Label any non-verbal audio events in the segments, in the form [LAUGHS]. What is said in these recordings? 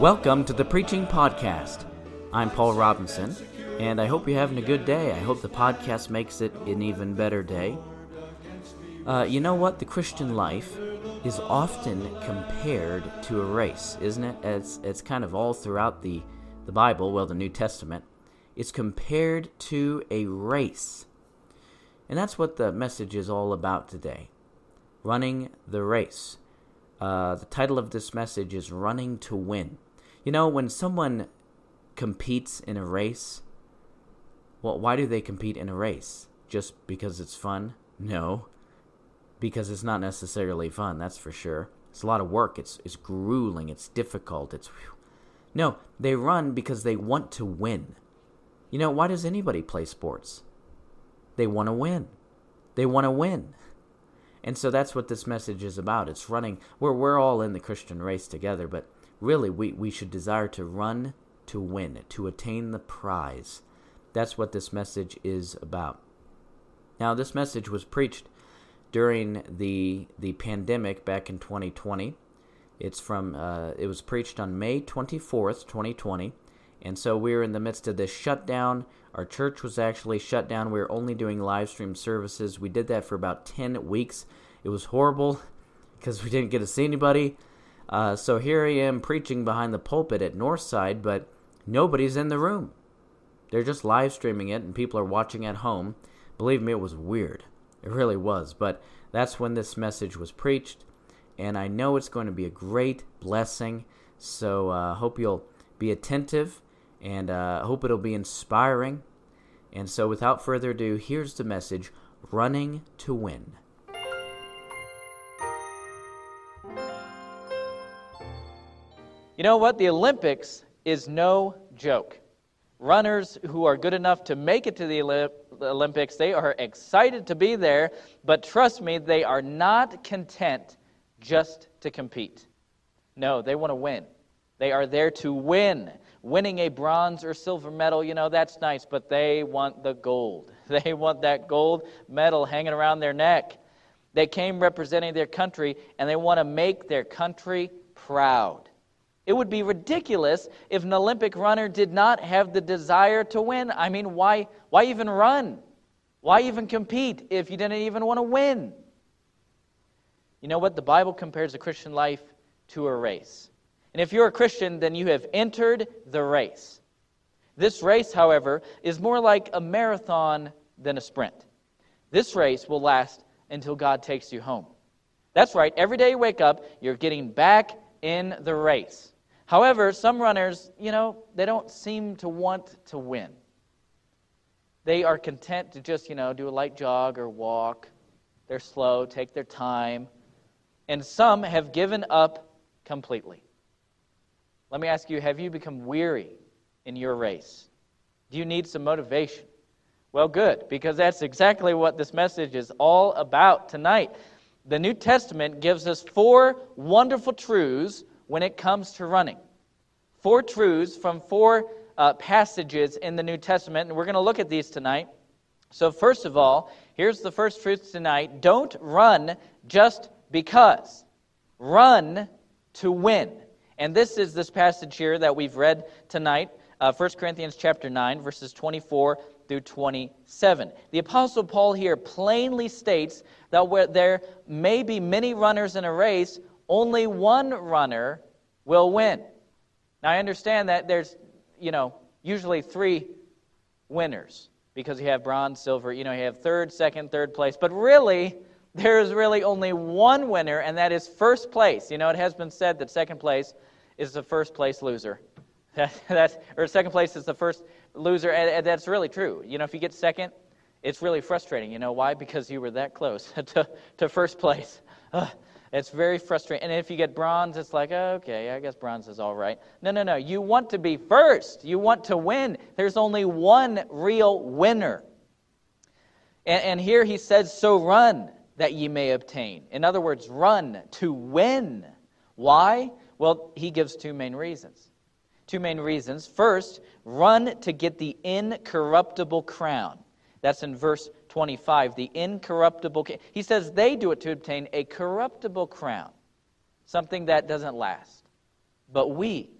Welcome to the Preaching Podcast. I'm Paul Robinson, and I hope you're having a good day. I hope the podcast makes it an even better day. Uh, you know what? The Christian life is often compared to a race, isn't it? It's, it's kind of all throughout the, the Bible, well, the New Testament. It's compared to a race. And that's what the message is all about today running the race. Uh, the title of this message is Running to Win. You know, when someone competes in a race, well, why do they compete in a race? Just because it's fun? No because it's not necessarily fun, that's for sure. It's a lot of work. It's it's grueling. It's difficult. It's whew. no. They run because they want to win. You know why does anybody play sports? They want to win. They want to win. And so that's what this message is about. It's running. We're we're all in the Christian race together, but really we we should desire to run to win, to attain the prize. That's what this message is about. Now, this message was preached during the the pandemic back in 2020. It's from uh, it was preached on May 24th, 2020, and so we were in the midst of this shutdown. Our church was actually shut down. We were only doing live stream services. We did that for about 10 weeks. It was horrible [LAUGHS] because we didn't get to see anybody. Uh, so here I am preaching behind the pulpit at Northside, but nobody's in the room. They're just live streaming it, and people are watching at home. Believe me, it was weird. It really was. But that's when this message was preached. And I know it's going to be a great blessing. So I uh, hope you'll be attentive and uh, hope it'll be inspiring. And so without further ado, here's the message Running to Win. You know what? The Olympics is no joke runners who are good enough to make it to the Olympics. They are excited to be there, but trust me, they are not content just to compete. No, they want to win. They are there to win. Winning a bronze or silver medal, you know, that's nice, but they want the gold. [LAUGHS] They want that gold medal hanging around their neck. They came representing their country, and they want to make their country proud. It would be ridiculous if an Olympic runner did not have the desire to win. I mean, why, why even run? Why even compete if you didn't even want to win? You know what? The Bible compares the Christian life to a race. And if you're a Christian, then you have entered the race. This race, however, is more like a marathon than a sprint. This race will last until God takes you home. That's right. Every day you wake up, you're getting back in the race. However, some runners, you know, they don't seem to want to win. They are content to just, you know, do a light jog or walk. They're slow, take their time. And some have given up completely. Let me ask you have you become weary in your race? Do you need some motivation? Well, good, because that's exactly what this message is all about tonight. The New Testament gives us four wonderful truths when it comes to running. Four truths from four uh, passages in the New Testament, and we're going to look at these tonight. So, first of all, here's the first truth tonight don't run just because, run to win. And this is this passage here that we've read tonight, uh, 1 Corinthians chapter 9, verses 24 through 27. The Apostle Paul here plainly states that where there may be many runners in a race, only one runner will win. Now, I understand that there's, you know, usually three winners because you have bronze, silver, you know, you have third, second, third place. But really, there is really only one winner, and that is first place. You know, it has been said that second place is the first place loser. [LAUGHS] That, or second place is the first loser, and that's really true. You know, if you get second, it's really frustrating. You know why? Because you were that close [LAUGHS] to, to first place. Ugh. It's very frustrating. And if you get bronze, it's like, okay, I guess bronze is all right. No, no, no. You want to be first. You want to win. There's only one real winner. And, and here he says, so run that ye may obtain. In other words, run to win. Why? Well, he gives two main reasons. Two main reasons. First, run to get the incorruptible crown. That's in verse 25, the incorruptible. He says they do it to obtain a corruptible crown. something that doesn't last, but we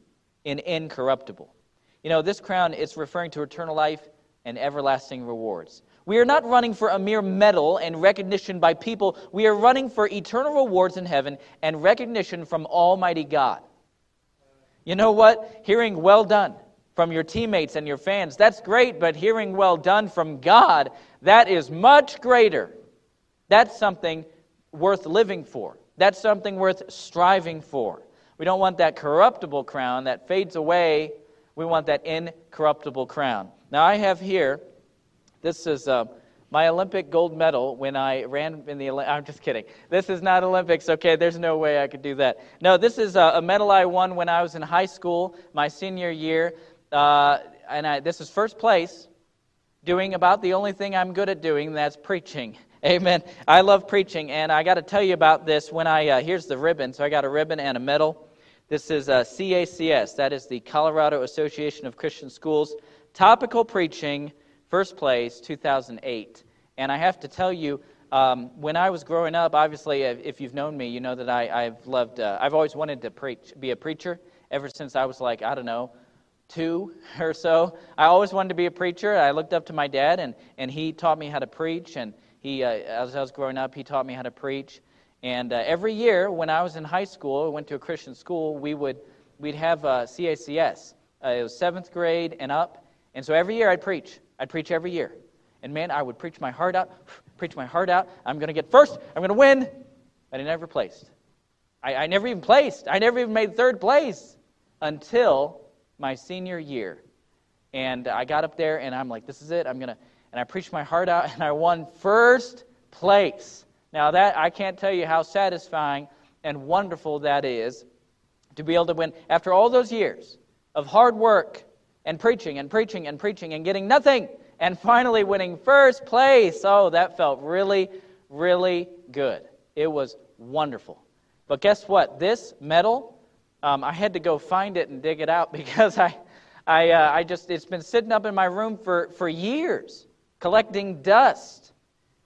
in incorruptible. You know, this crown is referring to eternal life and everlasting rewards. We are not running for a mere medal and recognition by people. We are running for eternal rewards in heaven and recognition from Almighty God. You know what? Hearing well done from your teammates and your fans, that's great, but hearing well done from God, that is much greater. That's something worth living for. That's something worth striving for. We don't want that corruptible crown that fades away. We want that incorruptible crown. Now, I have here, this is uh, my Olympic gold medal when I ran in the I'm just kidding. This is not Olympics, okay? There's no way I could do that. No, this is a, a medal I won when I was in high school, my senior year. Uh, and I, this is first place, doing about the only thing I'm good at doing, that's preaching. [LAUGHS] Amen. I love preaching, and I got to tell you about this when I, uh, here's the ribbon. So I got a ribbon and a medal. This is uh, CACS, that is the Colorado Association of Christian Schools. Topical preaching, first place, 2008. And I have to tell you, um, when I was growing up, obviously, if you've known me, you know that I, have loved, uh, I've always wanted to preach, be a preacher ever since I was like, I don't know, two [LAUGHS] or so. I always wanted to be a preacher. I looked up to my dad, and, and he taught me how to preach. And he, uh, as I was growing up, he taught me how to preach. And uh, every year, when I was in high school, went to a Christian school, we would we'd have uh, CACS. Uh, it was seventh grade and up. And so every year I'd preach. I'd preach every year. And man, I would preach my heart out, [SIGHS] preach my heart out. I'm going to get first. I'm going to win. But I never placed. I, I never even placed. I never even made third place until my senior year. And I got up there and I'm like, this is it. I'm going to and I preached my heart out, [LAUGHS] and I won first place. Now, that I can't tell you how satisfying and wonderful that is to be able to win after all those years of hard work and preaching and preaching and preaching and getting nothing and finally winning first place. Oh, that felt really, really good. It was wonderful. But guess what? This medal, um, I had to go find it and dig it out [LAUGHS] because I, I, uh, I just, it's been sitting up in my room for, for years collecting dust.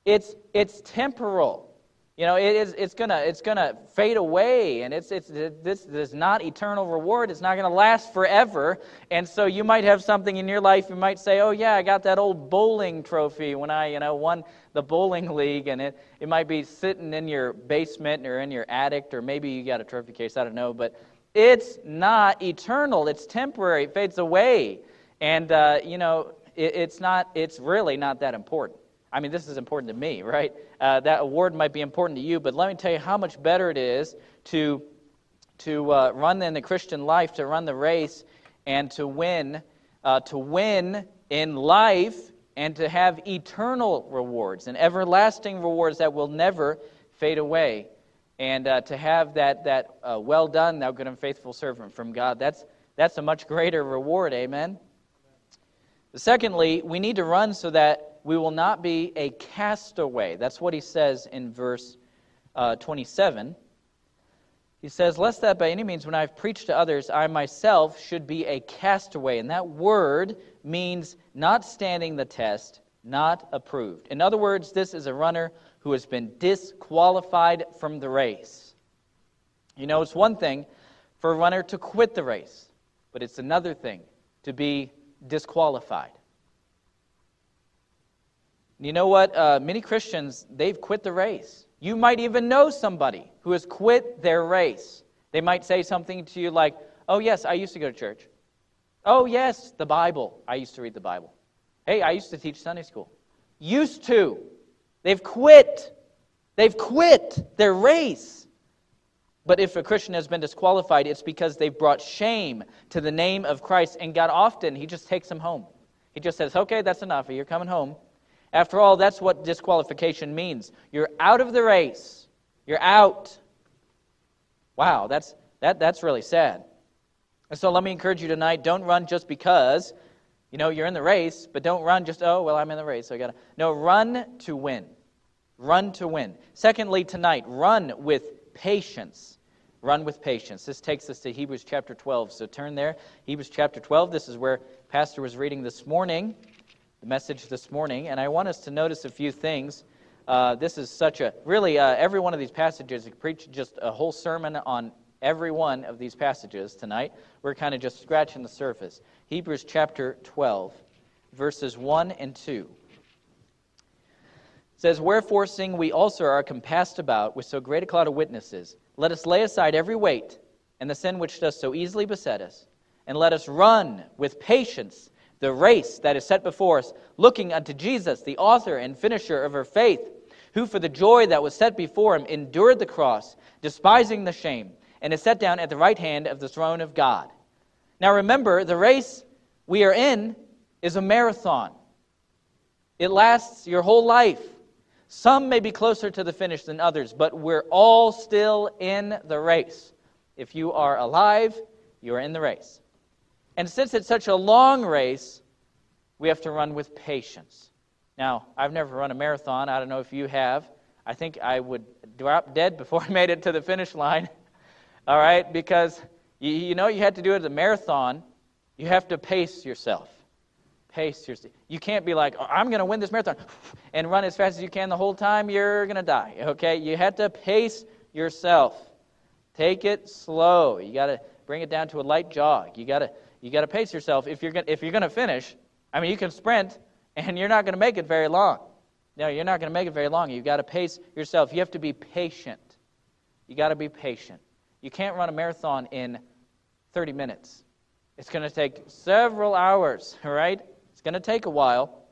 It's, it's temporal. You know, it is, it's going to it's gonna fade away, and it's, it's, this is not eternal reward. It's not going to last forever. And so you might have something in your life, you might say, oh, yeah, I got that old bowling trophy when I, you know, won the bowling league, and it, it might be sitting in your basement or in your attic, or maybe you got a trophy case, I don't know, but it's not eternal. It's temporary. It fades away. And, uh, you know, it, it's not, it's really not that important. I mean, this is important to me, right? Uh, that award might be important to you, but let me tell you how much better it is to, to uh, run in the Christian life, to run the race, and to win, uh, to win in life, and to have eternal rewards and everlasting rewards that will never fade away. And uh, to have that, that uh, well done, thou good and faithful servant from God, that's, that's a much greater reward, amen? Secondly, we need to run so that we will not be a castaway. That's what he says in verse uh, 27. He says, Lest that by any means, when I've preached to others, I myself should be a castaway. And that word means not standing the test, not approved. In other words, this is a runner who has been disqualified from the race. You know, it's one thing for a runner to quit the race, but it's another thing to be disqualified. You know what? Uh, many Christians, they've quit the race. You might even know somebody who has quit their race. They might say something to you like, Oh, yes, I used to go to church. Oh, yes, the Bible. I used to read the Bible. Hey, I used to teach Sunday school. Used to. They've quit. They've quit their race. But if a Christian has been disqualified, it's because they've brought shame to the name of Christ. And God often, He just takes them home. He just says, okay, that's enough. You're coming home. After all, that's what disqualification means. You're out of the race. You're out. Wow, that's, that, that's really sad. And so let me encourage you tonight don't run just because, you know, you're in the race, but don't run just, oh, well, I'm in the race, so I got to. No, run to win. Run to win. Secondly, tonight, run with patience. Run with patience. This takes us to Hebrews chapter 12. So turn there. Hebrews chapter 12. This is where Pastor was reading this morning, the message this morning. And I want us to notice a few things. Uh, this is such a really uh, every one of these passages. I preach just a whole sermon on every one of these passages tonight. We're kind of just scratching the surface. Hebrews chapter 12, verses 1 and 2 says, Wherefore, seeing we also are compassed about with so great a cloud of witnesses, let us lay aside every weight and the sin which does so easily beset us, and let us run with patience the race that is set before us, looking unto Jesus, the author and finisher of our faith, who for the joy that was set before him endured the cross, despising the shame, and is set down at the right hand of the throne of God. Now remember, the race we are in is a marathon. It lasts your whole life. Some may be closer to the finish than others, but we're all still in the race. If you are alive, you are in the race. And since it's such a long race, we have to run with patience. Now, I've never run a marathon. I don't know if you have. I think I would drop dead before I made it to the finish line. [LAUGHS] All right? Because you, you know you had to do it as a marathon. You have to pace yourself. Pace yourself. You can't be like, oh, I'm going to win this marathon [LAUGHS] and run as fast as you can the whole time. You're going to die. Okay? You have to pace yourself. Take it slow. You got to bring it down to a light jog. You got to you got to pace yourself if you're gonna, if you're to finish. I mean, you can sprint [LAUGHS] and you're not to make it very long. No, you're not to make it very long. You've got to pace yourself. You have to be patient. You got to be patient. You can't run a marathon in 30 minutes. It's to take several hours, all [LAUGHS] right? It's to take a while.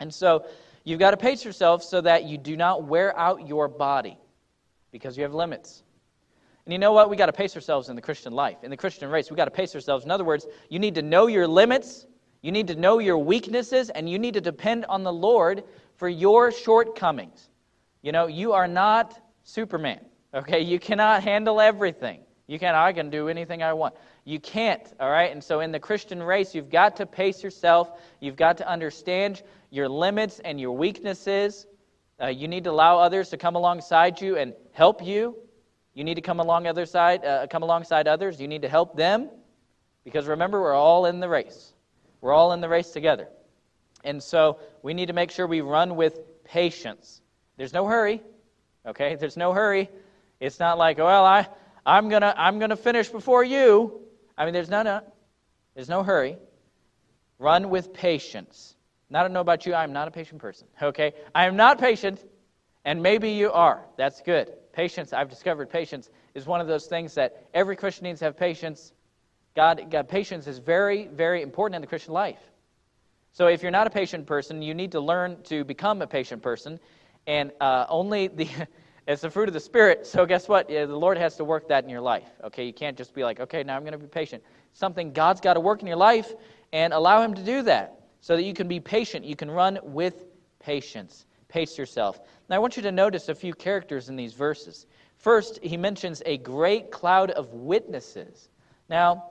And so you've got to pace yourself so that you do not wear out your body because you have limits. And you know what? We got to pace ourselves in the Christian life, in the Christian race. We got to pace ourselves. In other words, you need to know your limits, you need to know your weaknesses, and you need to depend on the Lord for your shortcomings. You know, you are not Superman, okay? You cannot handle everything. You can't, I can do anything I want. You can't, all right? And so in the Christian race, you've got to pace yourself. You've got to understand your limits and your weaknesses. Uh, you need to allow others to come alongside you and help you you need to come along other side, uh, come alongside others. You need to help them, because remember, we're all in the race. We're all in the race together, and so we need to make sure we run with patience. There's no hurry. Okay, there's no hurry. It's not like, well, I, I'm gonna, I'm gonna finish before you. I mean, there's no, no, there's no hurry. Run with patience. Now, I don't know about you. I'm not a patient person. Okay, I am not patient, and maybe you are. That's good. Patience, I've discovered patience is one of those things that every Christian needs to have patience. God, God, patience is very, very important in the Christian life. So if you're not a patient person, you need to learn to become a patient person. And uh, only the, [LAUGHS] it's the fruit of the Spirit. So guess what? the Lord has to work that in your life. Okay, you can't just be like, okay, now I'm going to be patient. Something God's got to work in your life and allow Him to do that so that you can be patient. You can run with patience. Pace yourself. Now, I want you to notice a few characters in these verses. First, he mentions a great cloud of witnesses. Now,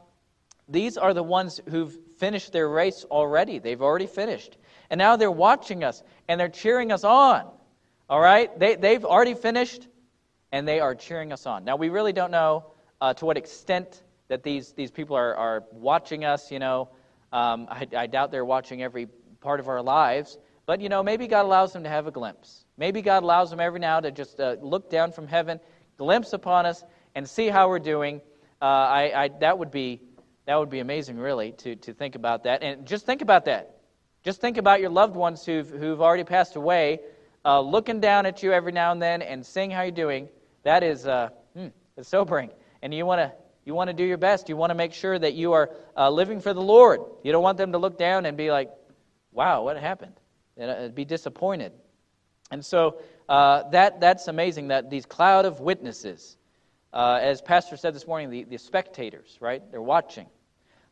these are the ones who've finished their race already. They've already finished. And now they're watching us and they're cheering us on. All right? They, they've already finished and they are cheering us on. Now, we really don't know uh, to what extent that these, these people are, are watching us. You know, um, I, I doubt they're watching every part of our lives. But, you know, maybe God allows them to have a glimpse. Maybe God allows them every now to just uh, look down from heaven, glimpse upon us, and see how we're doing. Uh, I, I, that would be that would be amazing, really, to, to think about that. And just think about that. Just think about your loved ones who've, who've already passed away, uh, looking down at you every now and then and seeing how you're doing. That is uh, hmm, sobering. And you want to you want to do your best. You want to make sure that you are uh, living for the Lord. You don't want them to look down and be like, "Wow, what happened?" and uh, be disappointed. And so uh, that, that's amazing that these cloud of witnesses, uh, as Pastor said this morning, the, the spectators, right? They're watching.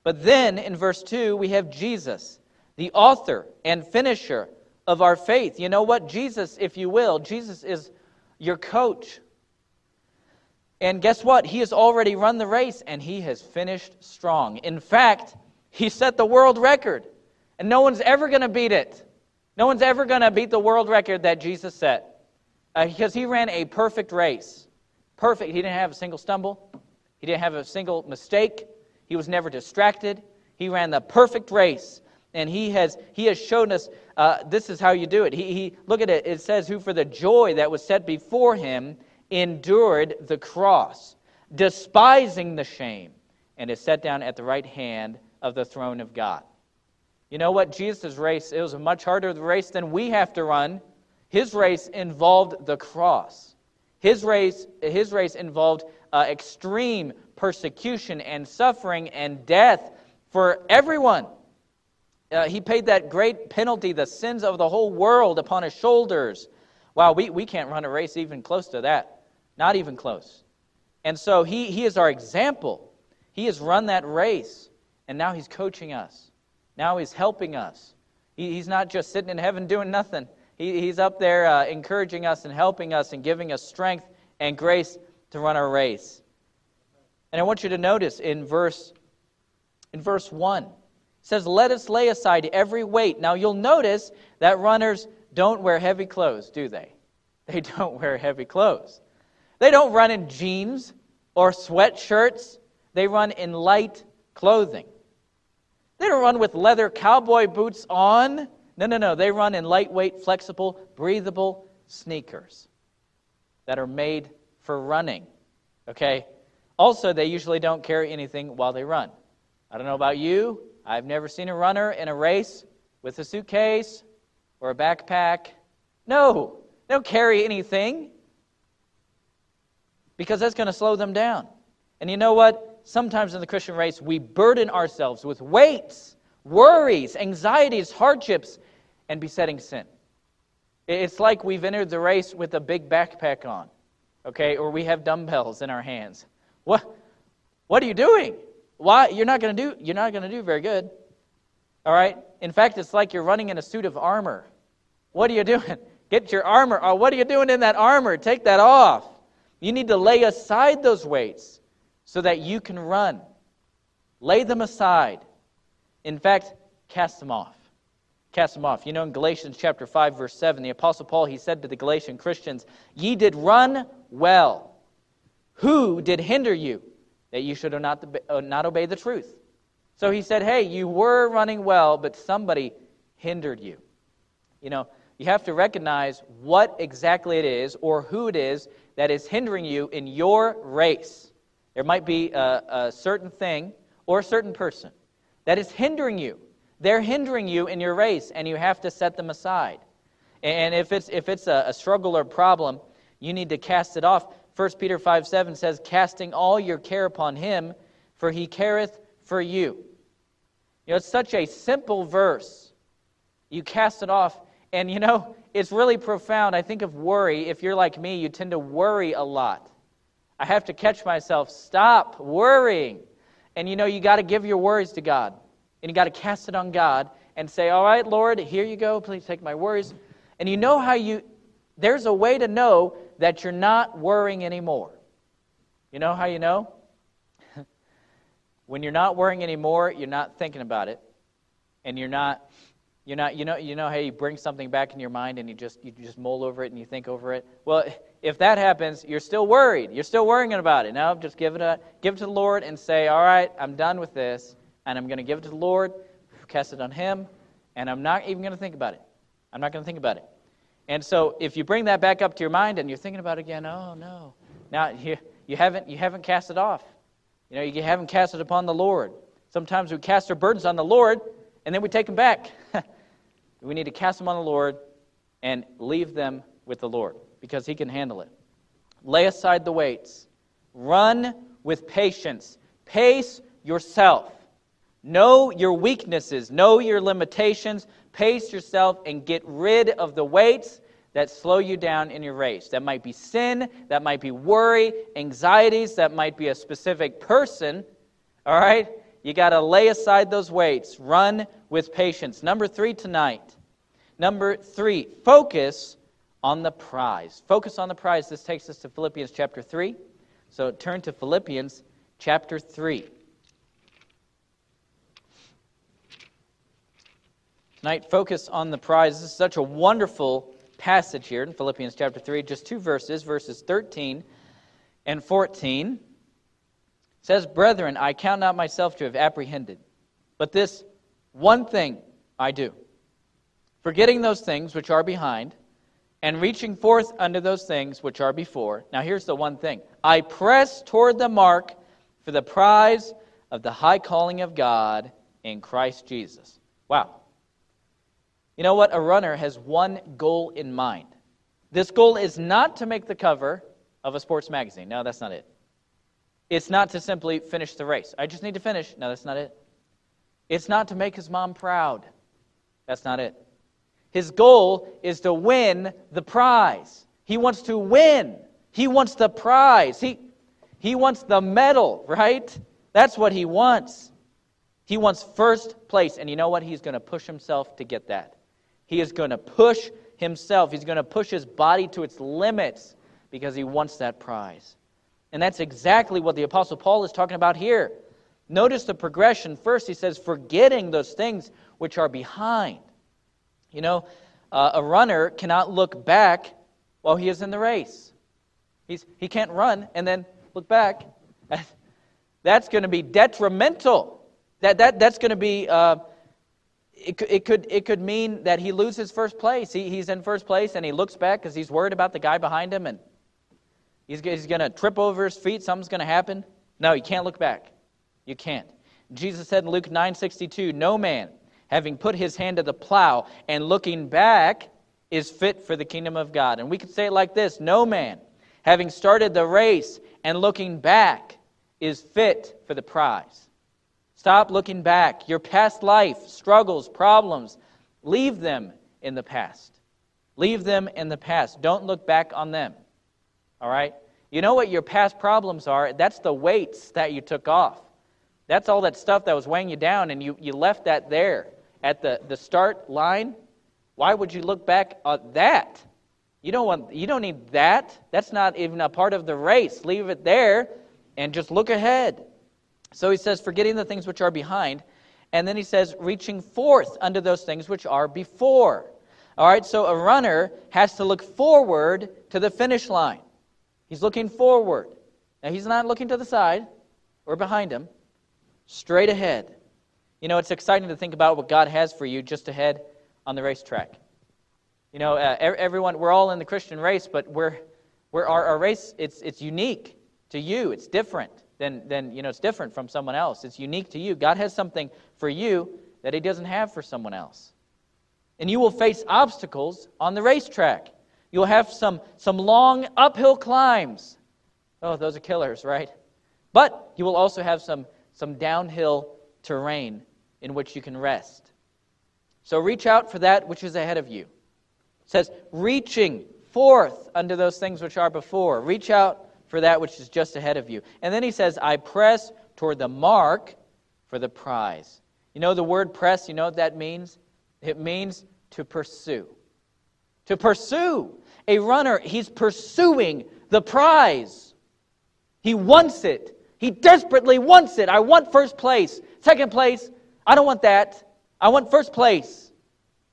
But then in verse 2, we have Jesus, the author and finisher of our faith. You know what? Jesus, if you will, Jesus is your coach. And guess what? He has already run the race and he has finished strong. In fact, he set the world record, and no one's ever going to beat it. No one's ever going to beat the world record that Jesus set uh, because he ran a perfect race. Perfect. He didn't have a single stumble, he didn't have a single mistake, he was never distracted. He ran the perfect race. And he has, he has shown us uh, this is how you do it. He, he, look at it. It says, Who for the joy that was set before him endured the cross, despising the shame, and is set down at the right hand of the throne of God. You know what? Jesus' race, it was a much harder race than we have to run. His race involved the cross. His race, his race involved uh, extreme persecution and suffering and death for everyone. Uh, he paid that great penalty, the sins of the whole world, upon his shoulders. Wow, we, we can't run a race even close to that. Not even close. And so he, he is our example. He has run that race, and now he's coaching us. Now he's helping us. He, he's not just sitting in heaven doing nothing. He, he's up there uh, encouraging us and helping us and giving us strength and grace to run our race. And I want you to notice in verse in verse 1 it says let us lay aside every weight. Now you'll notice that runners don't wear heavy clothes, do they? [LAUGHS] They don't wear heavy clothes. They don't run in jeans or sweatshirts. They run in light clothing. They don't run with leather cowboy boots on. No, no, no. They run in lightweight, flexible, breathable sneakers that are made for running. Okay? Also, they usually don't carry anything while they run. I don't know about you. I've never seen a runner in a race with a suitcase or a backpack. No, they don't carry anything because that's going to slow them down. And you know what? Sometimes in the Christian race, we burden ourselves with weights, worries, anxieties, hardships, and besetting sin. It's like we've entered the race with a big backpack on, okay, or we have dumbbells in our hands. What, what are you doing? Why? You're not going to do. You're not going to do very good. All right. In fact, it's like you're running in a suit of armor. What are you doing? [LAUGHS] Get your armor. Oh, what are you doing in that armor? Take that off. You need to lay aside those weights so that you can run. Lay them aside. In fact, cast them off. Cast them off. You know, in Galatians chapter 5, verse 7, the Apostle Paul, he said to the Galatian Christians, Ye did run well. Who did hinder you that you should not, uh, not obey the truth? So he said, Hey, you were running well, but somebody hindered you. You know, you have to recognize what exactly it is or who it is that is hindering you in your race. There might be a, a certain thing or a certain person that is hindering you. They're hindering you in your race, and you have to set them aside. And if it's, if it's a, a struggle or problem, you need to cast it off. 1 Peter 5 7 says, Casting all your care upon him, for he careth for you. You know, it's such a simple verse. You cast it off, and you know, it's really profound. I think of worry. If you're like me, you tend to worry a lot. I have to catch myself. Stop worrying. And you know, you got to give your worries to God. And you got to cast it on God and say, All right, Lord, here you go. Please take my worries. And you know how you, there's a way to know that you're not worrying anymore. You know how you know? [LAUGHS] when you're not worrying anymore, you're not thinking about it. And you're not you're not, you know, you know how you bring something back in your mind and you just you just mull over it and you think over it. Well, if that happens, you're still worried. You're still worrying about it. Now, just give it a, give it to the Lord and say, "All right, I'm done with this, and I'm going to give it to the Lord, cast it on Him, and I'm not even going to think about it. I'm not going to think about it." And so, if you bring that back up to your mind and you're thinking about it again, oh no, now you you haven't you haven't cast it off. You know, you haven't cast it upon the Lord. Sometimes we cast our burdens on the Lord and then we take them back. [LAUGHS] We need to cast them on the Lord and leave them with the Lord because He can handle it. Lay aside the weights. Run with patience. Pace yourself. Know your weaknesses. Know your limitations. Pace yourself and get rid of the weights that slow you down in your race. That might be sin, that might be worry, anxieties, that might be a specific person. All right? You got to lay aside those weights. Run with patience. Number three tonight. Number three, focus on the prize. Focus on the prize. This takes us to Philippians chapter 3. So turn to Philippians chapter 3. Tonight, focus on the prize. This is such a wonderful passage here in Philippians chapter 3. Just two verses, verses 13 and 14. Says, Brethren, I count not myself to have apprehended, but this one thing I do. Forgetting those things which are behind and reaching forth unto those things which are before. Now, here's the one thing I press toward the mark for the prize of the high calling of God in Christ Jesus. Wow. You know what? A runner has one goal in mind. This goal is not to make the cover of a sports magazine. No, that's not it. It's not to simply finish the race. I just need to finish. No, that's not it. It's not to make his mom proud. That's not it. His goal is to win the prize. He wants to win. He wants the prize. He, he wants the medal, right? That's what he wants. He wants first place. And you know what? He's going to push himself to get that. He is going to push himself. He's going to push his body to its limits because he wants that prize. And that's exactly what the Apostle Paul is talking about here. Notice the progression. First, he says, forgetting those things which are behind. You know, uh, a runner cannot look back while he is in the race. He's, he can't run and then look back. [LAUGHS] That's going to be detrimental. That, that, that's going to be, uh, it, it, could, it could mean that he loses first place. He, he's in first place and he looks back because he's worried about the guy behind him and he's, he's going to trip over his feet. Something's going to happen. No, you can't look back. You can't. Jesus said in Luke 9:62, "No man having put his hand to the plow and looking back is fit for the kingdom of God." And we could say it like this, "No man having started the race and looking back is fit for the prize." Stop looking back. Your past life, struggles, problems, leave them in the past. Leave them in the past. Don't look back on them. All right? You know what your past problems are? That's the weights that you took off. That's all that stuff that was weighing you down, and you, you left that there at the, the start line. Why would you look back at that? You don't, want, you don't need that. That's not even a part of the race. Leave it there and just look ahead. So he says, forgetting the things which are behind. And then he says, reaching forth unto those things which are before. All right, so a runner has to look forward to the finish line. He's looking forward. Now, he's not looking to the side or behind him straight ahead. You know, it's exciting to think about what God has for you just ahead on the racetrack. You know, uh, everyone, we're all in the Christian race, but we're, we're, our, our race, it's, it's unique to you. It's different than, than, you know, it's different from someone else. It's unique to you. God has something for you that He doesn't have for someone else. And you will face obstacles on the racetrack. You'll have some, some long uphill climbs. Oh, those are killers, right? But you will also have some some downhill terrain in which you can rest. So reach out for that which is ahead of you. It says, reaching forth unto those things which are before. Reach out for that which is just ahead of you. And then he says, I press toward the mark for the prize. You know the word press, you know what that means? It means to pursue. To pursue. A runner, he's pursuing the prize. He wants it. He desperately wants it. I want first place. Second place, I don't want that. I want first place.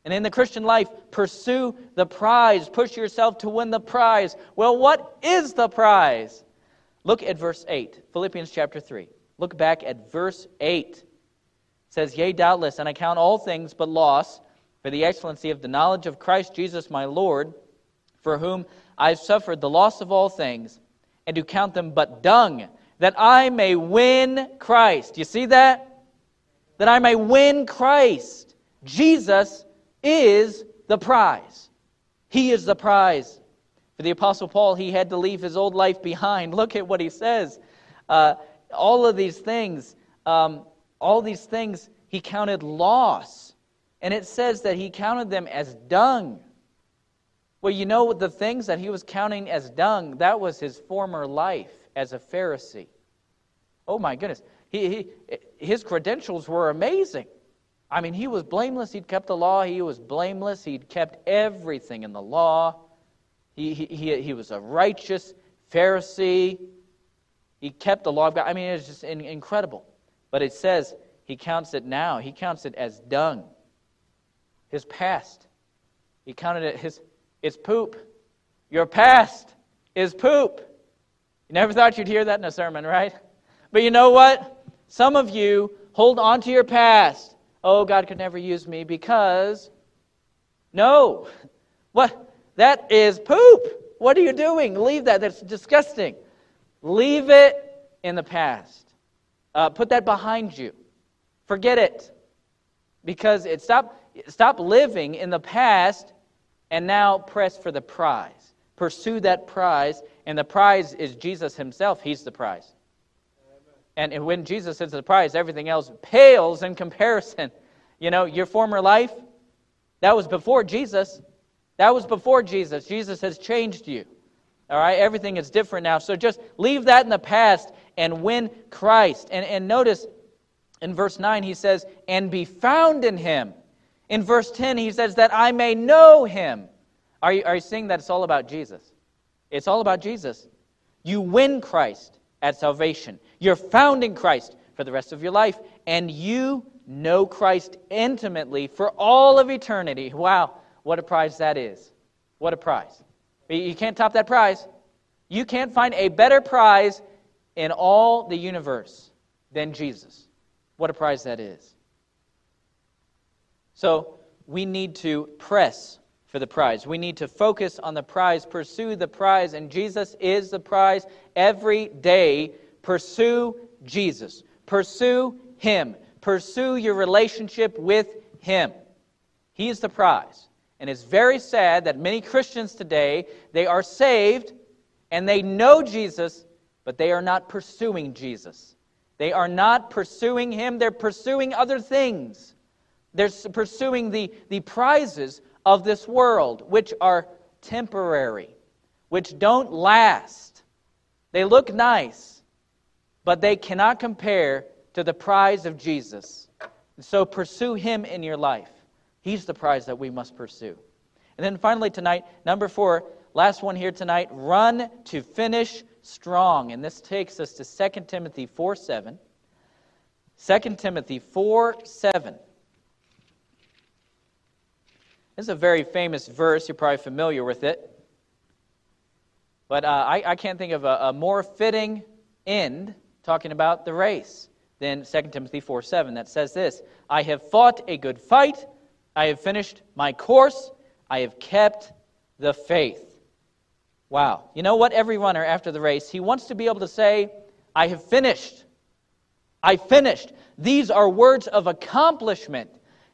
And in the Christian life, pursue the prize. Push yourself to win the prize. Well, what is the prize? Look at verse 8, Philippians chapter 3. Look back at verse 8. It says, Yea, doubtless, and I count all things but loss for the excellency of the knowledge of Christ Jesus my Lord, for whom I have suffered the loss of all things, and to count them but dung that I may win Christ. You see that? That I may win Christ. Jesus is the prize. He is the prize. For the Apostle Paul, he had to leave his old life behind. [LAUGHS] Look at what he says. Uh, all of these things, um, all these things, he counted loss. And it says that he counted them as dung. Well, you know the things that he was counting as dung, that was his former life as a Pharisee. Oh my goodness. He, he, his credentials were amazing. I mean, he was blameless. He'd kept the law. He was blameless. He'd kept everything in the law. He, he, he, he was a righteous Pharisee. He kept the law of God. I mean, it's just incredible. But it says he counts it now. He counts it as dung. His past. He counted it his it's poop. Your past is poop. You never thought you'd hear that in a sermon, right? But you know what? Some of you hold on to your past. oh, God could never use me because. No. What? That is poop. What are you doing? Leave that. That's disgusting. Leave it in the past. Uh, put that behind you. Forget it. Because it stop stop living in the past and now press for the prize. Pursue that prize, and the prize is Jesus himself. He's the prize. And when Jesus is the prize, everything else pales in comparison. You know, your former life, that was before Jesus. That was before Jesus. Jesus has changed you. All right? Everything is different now. So just leave that in the past and win Christ. And, and notice in verse 9, he says, and be found in him. In verse 10, he says, that I may know him. Are you, are you seeing that it's all about Jesus? It's all about Jesus. You win Christ at salvation. You're found in Christ for the rest of your life, and you know Christ intimately for all of eternity. Wow, what a prize that is. What a prize. You can't top that prize. You can't find a better prize in all the universe than Jesus. What a prize that is. So, we need to press for the prize. We need to focus on the prize, pursue the prize, and Jesus is the prize every day. Pursue Jesus. Pursue Him. Pursue your relationship with Him. He is the prize. And it's very sad that many Christians today, they are saved and they know Jesus, but they are not pursuing Jesus. They are not pursuing Him, they're pursuing other things. They're pursuing the, the prizes of this world, which are temporary, which don't last. They look nice, but they cannot compare to the prize of Jesus. So pursue Him in your life. He's the prize that we must pursue. And then finally, tonight, number four, last one here tonight run to finish strong. And this takes us to 2 Timothy 4 7. 2 Timothy 4 7. This is a very famous verse. You're probably familiar with it. But uh, I, I, can't think of a, a, more fitting end talking about the race than 2 Timothy 4 7 that says this I have fought a good fight. I have finished my course. I have kept the faith. Wow. You know what? Every runner after the race, he wants to be able to say, I have finished. I finished. These are words of accomplishment.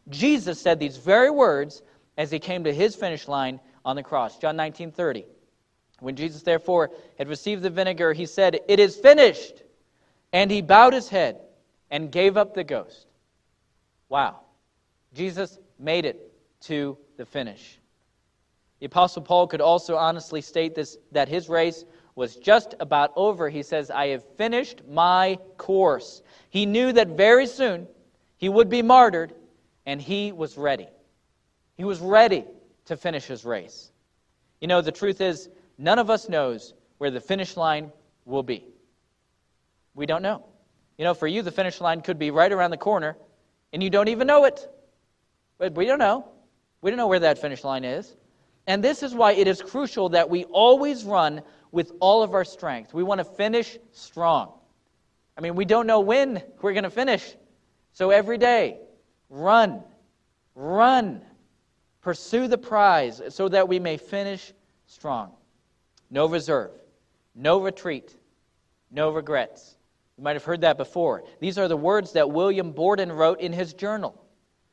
Jesus said these very words as he came to his finish line on the cross. John 19 30. When Jesus, therefore, had received the vinegar, he said, It is finished. And he bowed his head and gave up the ghost. Wow. Jesus made it to the finish. The Apostle Paul could also honestly state this that his race was just about over. He says, I have finished my course. He knew that very soon he would be martyred, and he was ready. He was ready to finish his race. You know, the truth is, none of us knows where the finish line will be. We don't know. You know, for you, the finish line could be right around the corner, and you don't even know it. But we don't know. We don't know where that finish line is. And this is why it is crucial that we always run with all of our strength. We want to finish strong. I mean, we don't know when we're going to finish. So every day, run, run, pursue the prize so that we may finish strong. No reserve, no retreat, no regrets. You might have heard that before. These are the words that William Borden wrote in his journal.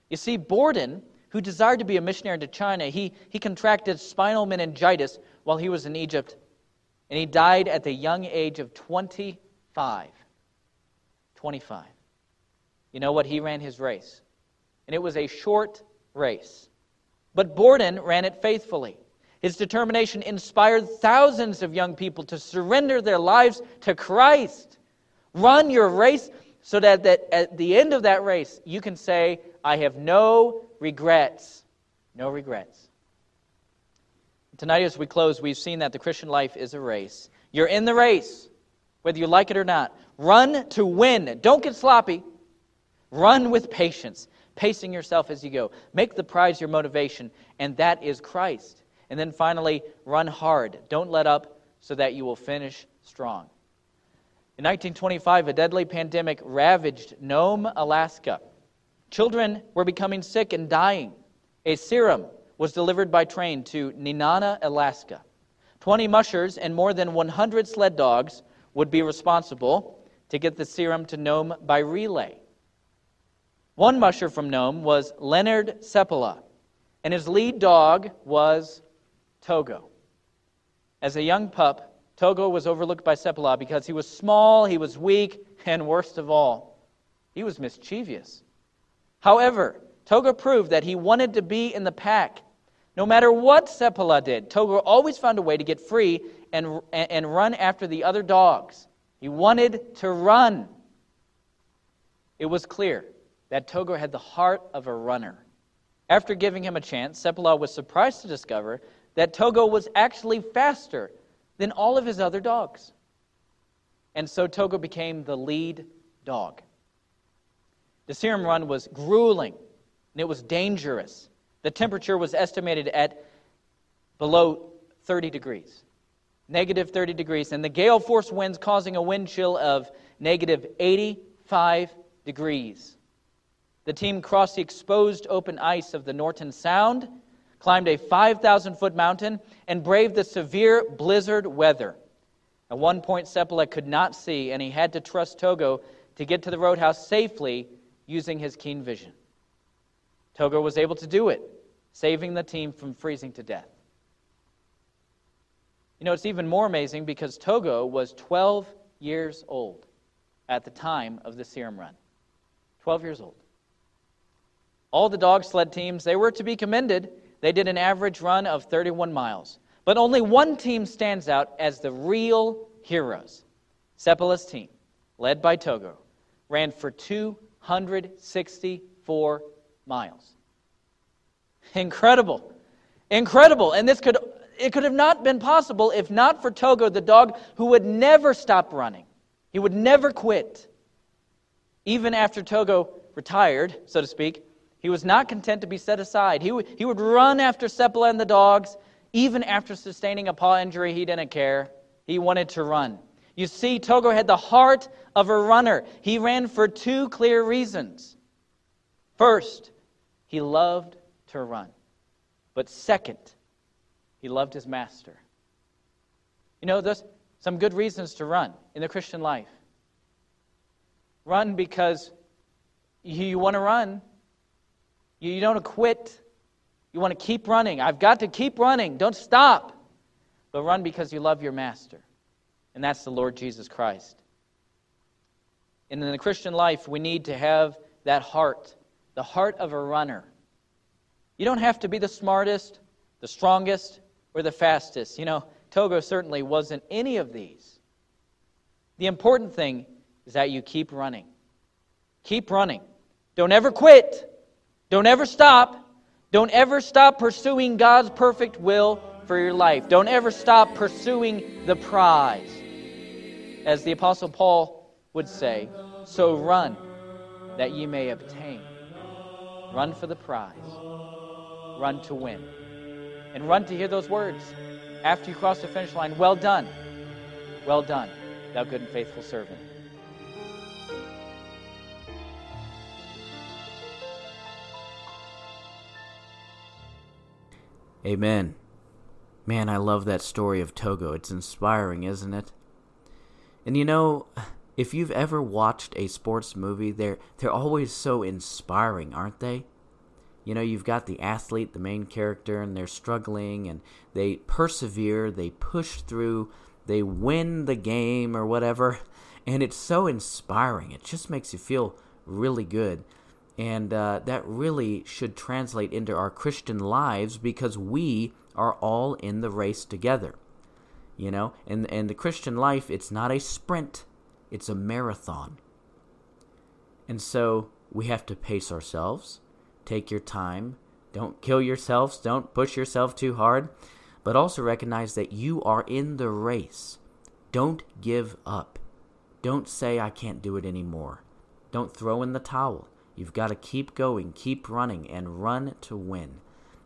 You see, Borden, who desired to be a missionary to China, he, he contracted spinal meningitis while he was in Egypt, and he died at the young age of 25. 25. You know what? He ran his race, and it was a short race. But Borden ran it faithfully. His determination inspired thousands of young people to surrender their lives to Christ. Run your race so that, that at the end of that race, you can say, I have no regrets. No regrets. Tonight, as we close, we've seen that the Christian life is a race. You're in the race, whether you like it or not. Run to win. Don't get sloppy. Run with patience, pacing yourself as you go. Make the prize your motivation, and that is Christ. And then finally, run hard. Don't let up so that you will finish strong. In 1925, a deadly pandemic ravaged Nome, Alaska. Children were becoming sick and dying. A serum was delivered by train to Nenana, Alaska. 20 mushers and more than 100 sled dogs would be responsible to get the serum to Nome by relay. One musher from Nome was Leonard Seppala, and his lead dog was Togo. As a young pup, Togo was overlooked by Seppala because he was small, he was weak, and worst of all, he was mischievous. However, Togo proved that he wanted to be in the pack. No matter what Seppala did, Togo always found a way to get free and, and run after the other dogs. He wanted to run. It was clear that Togo had the heart of a runner. After giving him a chance, Seppala was surprised to discover that Togo was actually faster than all of his other dogs. And so Togo became the lead dog. The serum run was grueling and it was dangerous. The temperature was estimated at below 30 degrees, negative 30 degrees, and the gale force winds causing a wind chill of negative 85 degrees. The team crossed the exposed open ice of the Norton Sound, climbed a 5,000 foot mountain, and braved the severe blizzard weather. At one point, Seppala could not see, and he had to trust Togo to get to the roadhouse safely using his keen vision. Togo was able to do it, saving the team from freezing to death. You know, it's even more amazing because Togo was 12 years old at the time of the serum run. 12 years old. All the dog sled teams, they were to be commended. They did an average run of 31 miles. But only one team stands out as the real heroes. Seppala's team, led by Togo, ran for 264 miles. Incredible. Incredible. And this could it could have not been possible if not for Togo, the dog who would never stop running. He would never quit. Even after Togo retired, so to speak, he was not content to be set aside. He, w- he would run after Seppala and the dogs. Even after sustaining a paw injury, he didn't care. He wanted to run. You see, Togo had the heart of a runner. He ran for two clear reasons. First, he loved to run. But second, he loved his master. You know, there's some good reasons to run in the Christian life. Run because you want to run you don't quit. You want to keep running. I've got to keep running. Don't stop. But run because you love your master. And that's the Lord Jesus Christ. And in the Christian life, we need to have that heart, the heart of a runner. You don't have to be the smartest, the strongest, or the fastest. You know, Togo certainly wasn't any of these. The important thing is that you keep running. Keep running. Don't ever quit. Don't ever stop. Don't ever stop pursuing God's perfect will for your life. Don't ever stop pursuing the prize. As the Apostle Paul would say, so run that ye may obtain. Run for the prize. Run to win. And run to hear those words after you cross the finish line. Well done. Well done, thou good and faithful servant. Amen. Man, I love that story of Togo. It's inspiring, isn't it? And you know, if you've ever watched a sports movie, they're they're always so inspiring, aren't they? You know, you've got the athlete, the main character, and they're struggling and they persevere, they push through, they win the game or whatever, [LAUGHS] and it's so inspiring. It just makes you feel really good. And uh, that really should translate into our Christian lives because we are all in the race together. You know, and, and the Christian life, it's not a sprint, it's a marathon. And so we have to pace ourselves, take your time, don't kill yourselves, don't push yourself too hard, but also recognize that you are in the race. Don't give up. Don't say, I can't do it anymore. Don't throw in the towel. You've got to keep going, keep running, and run to win.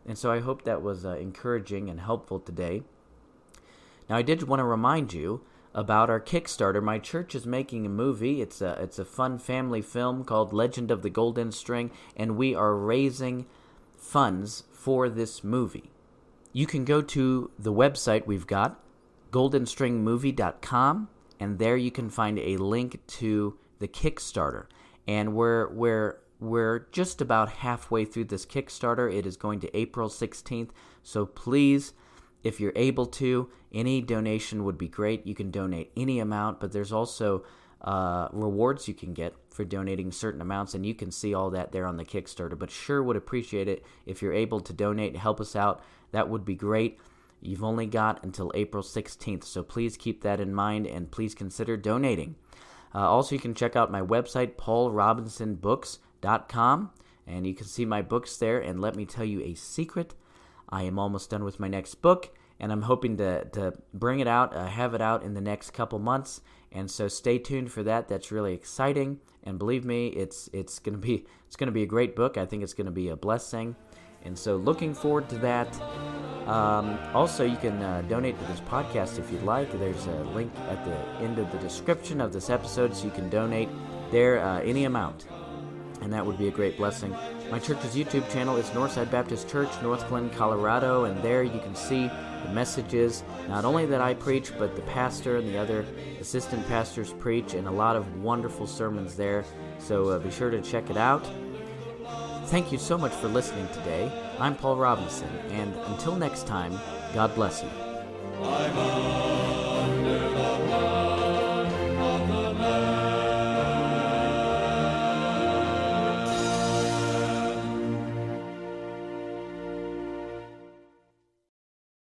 And so I hope that was uh, encouraging and helpful today. Now, I did want to remind you about our Kickstarter. My church is making a movie. It's a it's a fun family film called Legend of the Golden String, and we are raising funds for this movie. You can go to the website we've got, goldenstringmovie.com, and there you can find a link to the Kickstarter. And we're we're we're just about halfway through this Kickstarter. It is going to April 16th, so please if you're able to, any donation would be great. You can donate any amount, but there's also uh, rewards you can get for donating certain amounts, and you can see all that there on the Kickstarter. But sure would appreciate it if you're able to donate, help us out. That would be great. You've only got until April 16th, so please keep that in mind and please consider donating. Uh, also, you can check out my website, paulrobinsonbooks.com, and you can see my books there. And let me tell you a secret I am almost done with my next book, and I'm hoping to, to bring it out, uh, have it out in the next couple months. And so stay tuned for that. That's really exciting, and believe me, it's it's gonna be it's gonna be a great book. I think it's gonna be a blessing, and so looking forward to that. Um, also, you can uh, donate to this podcast if you'd like. There's a link at the end of the description of this episode, so you can donate there uh, any amount and that would be a great blessing. My church's YouTube channel is Northside Baptist Church, Northglenn, Colorado, and there you can see the messages, not only that I preach, but the pastor and the other assistant pastors preach, and a lot of wonderful sermons there. So uh, be sure to check it out. Thank you so much for listening today. I'm Paul Robinson, and until next time, God bless you.